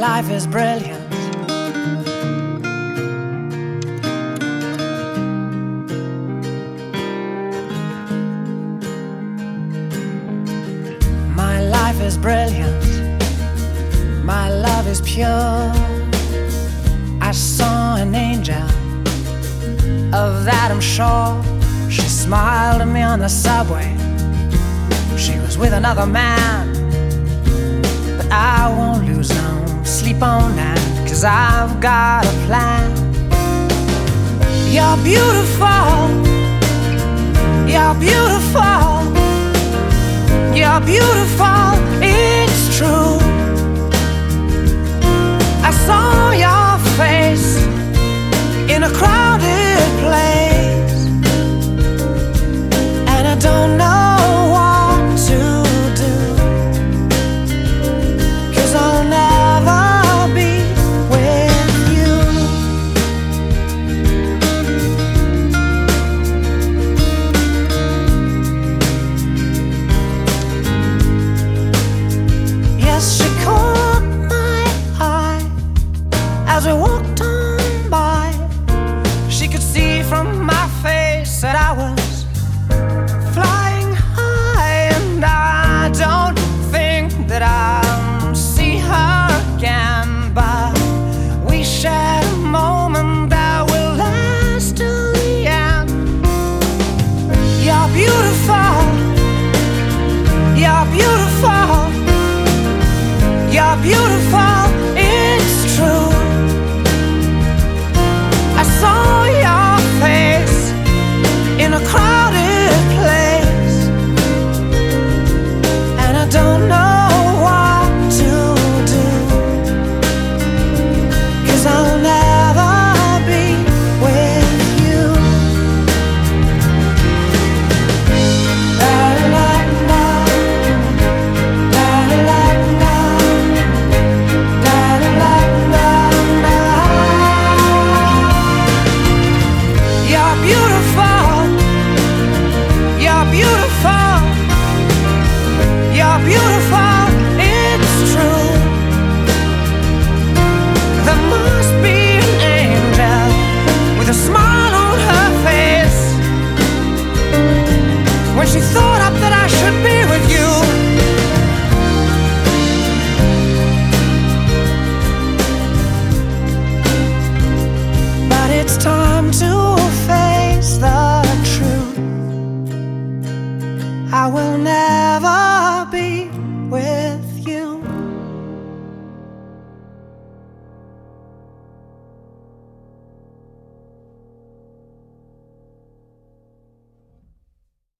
life is brilliant. My life is brilliant. My love is pure. I saw an angel, of that I'm sure. She smiled at me on the subway. She was with another man, but I won't lose no sleep all that, cause I've got a plan. You're beautiful.